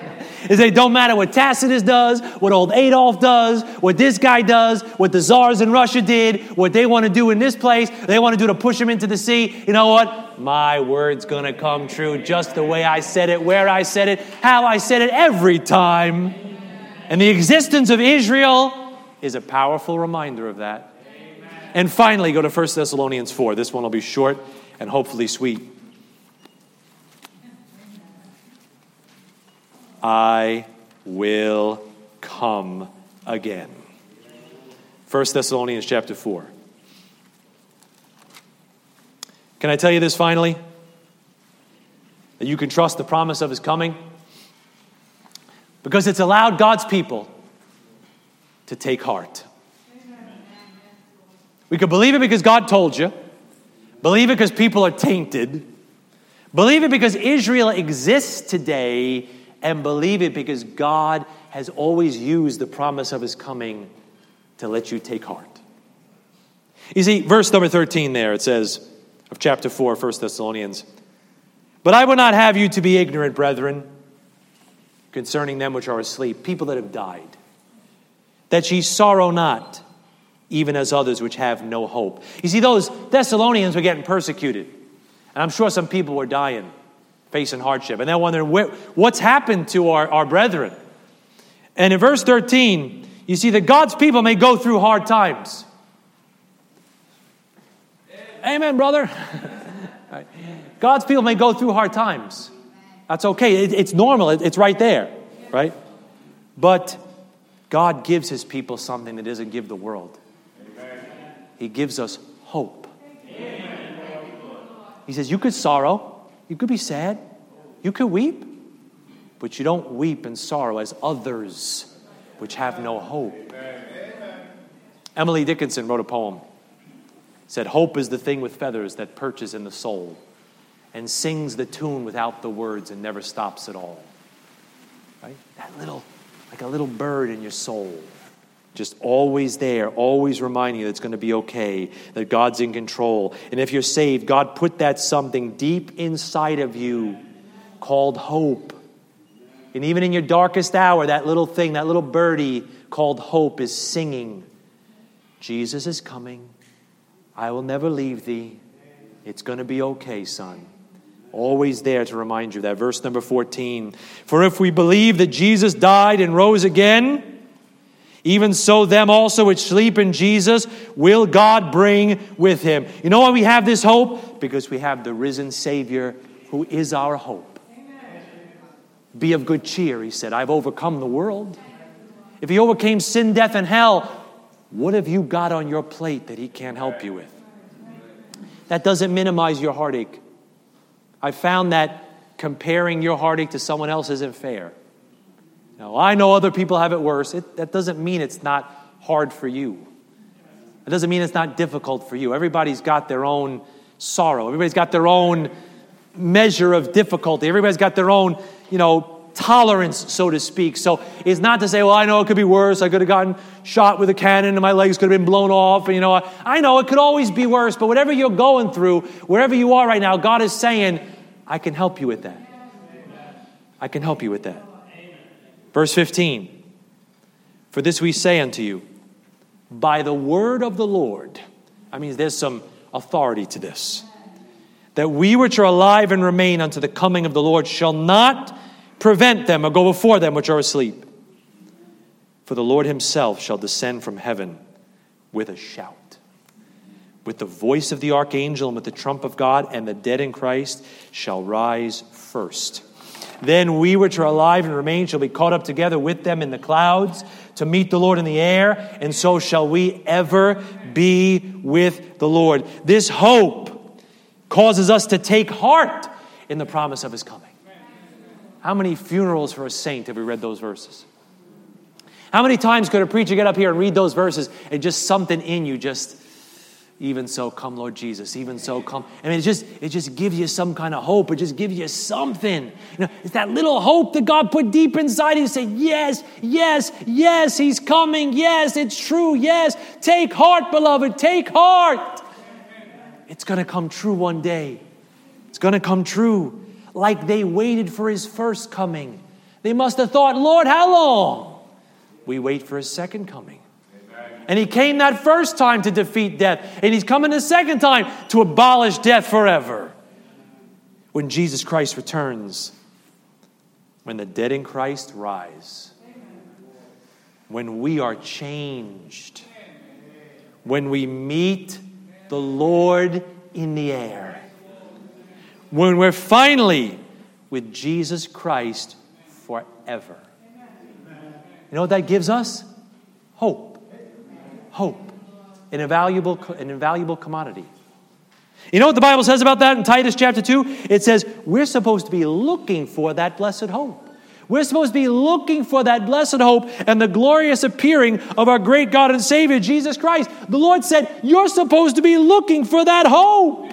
Is it don't matter what Tacitus does, what old Adolf does, what this guy does, what the czars in Russia did, what they want to do in this place, they want to do to push him into the sea. You know what? My word's going to come true just the way I said it, where I said it, how I said it every time. And the existence of Israel is a powerful reminder of that. And finally, go to 1 Thessalonians 4. This one will be short and hopefully sweet. I will come again. 1 Thessalonians chapter 4. Can I tell you this finally? That you can trust the promise of his coming? Because it's allowed God's people to take heart. We could believe it because God told you, believe it because people are tainted, believe it because Israel exists today and believe it because God has always used the promise of his coming to let you take heart. You see, verse number 13 there, it says, of chapter 4, 1 Thessalonians, But I would not have you to be ignorant, brethren, concerning them which are asleep, people that have died, that ye sorrow not, even as others which have no hope. You see, those Thessalonians were getting persecuted, and I'm sure some people were dying facing hardship. And they're wondering, what's happened to our, our brethren? And in verse 13, you see that God's people may go through hard times. Amen, brother. God's people may go through hard times. That's okay. It, it's normal. It, it's right there, right? But God gives his people something that doesn't give the world. He gives us hope. He says, You could sorrow, you could be sad. You could weep. But you don't weep and sorrow as others which have no hope. Emily Dickinson wrote a poem. Said, Hope is the thing with feathers that perches in the soul and sings the tune without the words and never stops at all. Right? That little, like a little bird in your soul just always there, always reminding you that it's going to be okay, that God's in control. And if you're saved, God put that something deep inside of you called hope. And even in your darkest hour, that little thing, that little birdie called hope is singing Jesus is coming. I will never leave thee. It's going to be okay, son. Always there to remind you that. Verse number 14. For if we believe that Jesus died and rose again, even so, them also which sleep in Jesus will God bring with him. You know why we have this hope? Because we have the risen Savior who is our hope. Amen. Be of good cheer, he said. I've overcome the world. If he overcame sin, death, and hell, what have you got on your plate that he can't help you with? That doesn't minimize your heartache. I found that comparing your heartache to someone else isn't fair. Now, I know other people have it worse. It, that doesn't mean it's not hard for you. It doesn't mean it's not difficult for you. Everybody's got their own sorrow. Everybody's got their own measure of difficulty. Everybody's got their own, you know, tolerance, so to speak. So it's not to say, well, I know it could be worse. I could have gotten shot with a cannon and my legs could have been blown off. And, you know, I know it could always be worse, but whatever you're going through, wherever you are right now, God is saying, I can help you with that. I can help you with that. Verse 15 For this we say unto you, by the word of the Lord. I mean, there's some authority to this. That we which are alive and remain unto the coming of the Lord shall not prevent them or go before them which are asleep. For the Lord himself shall descend from heaven with a shout, with the voice of the archangel and with the trump of God, and the dead in Christ shall rise first. Then we which are alive and remain shall be caught up together with them in the clouds to meet the Lord in the air, and so shall we ever be with the Lord. This hope causes us to take heart in the promise of his coming. How many funerals for a saint have we read those verses? How many times could a preacher get up here and read those verses and just something in you just even so, come, Lord Jesus. Even so, come. I mean, it just it just gives you some kind of hope. It just gives you something. You know, it's that little hope that God put deep inside you. Say, yes, yes, yes, He's coming. Yes, it's true. Yes, take heart, beloved. Take heart. It's going to come true one day. It's going to come true, like they waited for His first coming. They must have thought, Lord, how long? We wait for his second coming. And he came that first time to defeat death, and he's coming the second time to abolish death forever. When Jesus Christ returns, when the dead in Christ rise, when we are changed, when we meet the Lord in the air, when we're finally with Jesus Christ forever. You know what that gives us? Hope hope, an invaluable, an invaluable commodity. You know what the Bible says about that in Titus chapter 2? It says we're supposed to be looking for that blessed hope. We're supposed to be looking for that blessed hope and the glorious appearing of our great God and Savior, Jesus Christ. The Lord said, You're supposed to be looking for that hope.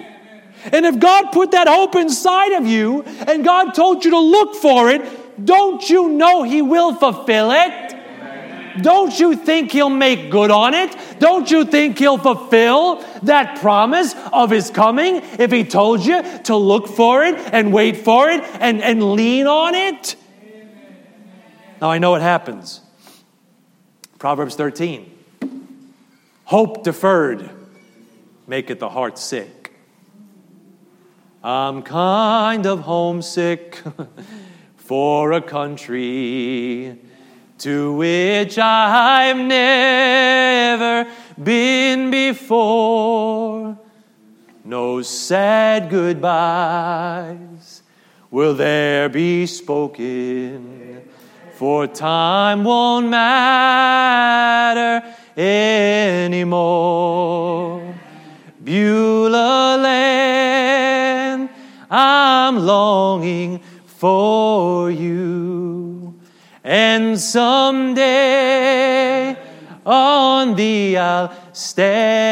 And if God put that hope inside of you and God told you to look for it, don't you know He will fulfill it? Don't you think he'll make good on it? Don't you think he'll fulfill that promise of his coming if he told you to look for it and wait for it and, and lean on it? Now I know it happens. Proverbs 13 Hope deferred maketh the heart sick. I'm kind of homesick for a country to which I've never been before. No sad goodbyes will there be spoken, for time won't matter anymore. Beulah land, I'm longing for you. And someday on thee I'll stand.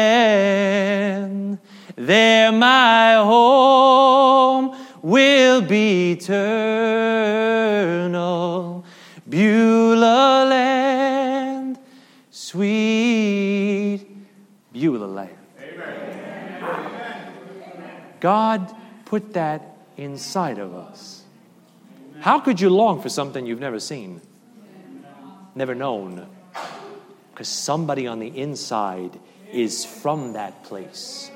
There my home will be eternal. Beulah land, sweet Beulah land. Amen. God put that inside of us. How could you long for something you've never seen, never known? Because somebody on the inside is from that place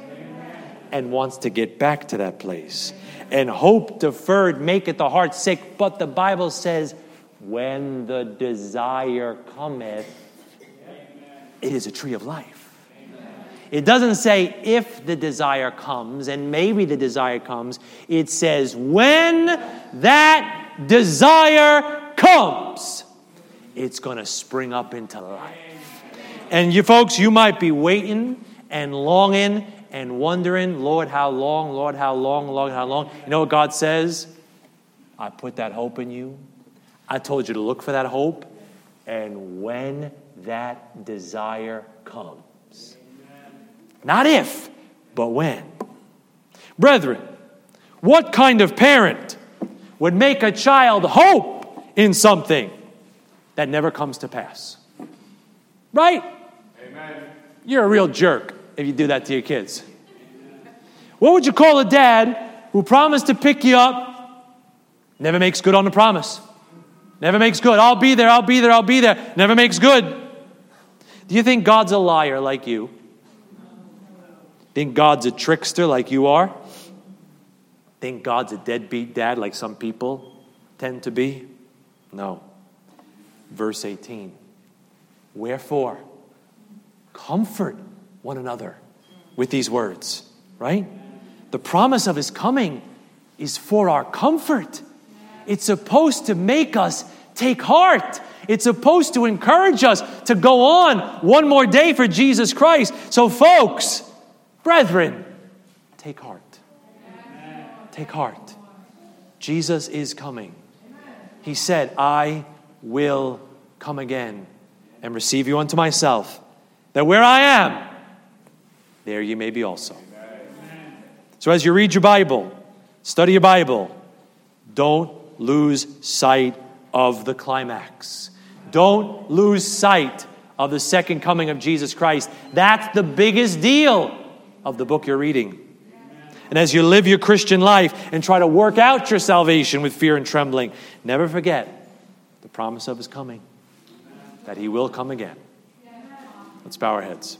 and wants to get back to that place. And hope deferred maketh the heart sick. But the Bible says, when the desire cometh, it is a tree of life. It doesn't say if the desire comes and maybe the desire comes. It says when that desire comes, it's going to spring up into life. And you folks, you might be waiting and longing and wondering, Lord, how long? Lord, how long? Lord, how long? You know what God says? I put that hope in you. I told you to look for that hope. And when that desire comes, not if, but when. Brethren, what kind of parent would make a child hope in something that never comes to pass? Right? Amen. You're a real jerk if you do that to your kids. What would you call a dad who promised to pick you up, never makes good on the promise? Never makes good. I'll be there, I'll be there, I'll be there. Never makes good. Do you think God's a liar like you? Think God's a trickster like you are? Think God's a deadbeat dad like some people tend to be? No. Verse 18 Wherefore, comfort one another with these words, right? The promise of his coming is for our comfort. It's supposed to make us take heart. It's supposed to encourage us to go on one more day for Jesus Christ. So, folks, Brethren, take heart. Take heart. Jesus is coming. He said, I will come again and receive you unto myself, that where I am, there you may be also. So, as you read your Bible, study your Bible, don't lose sight of the climax. Don't lose sight of the second coming of Jesus Christ. That's the biggest deal of the book you're reading. And as you live your Christian life and try to work out your salvation with fear and trembling, never forget the promise of his coming, that he will come again. Let's bow our heads.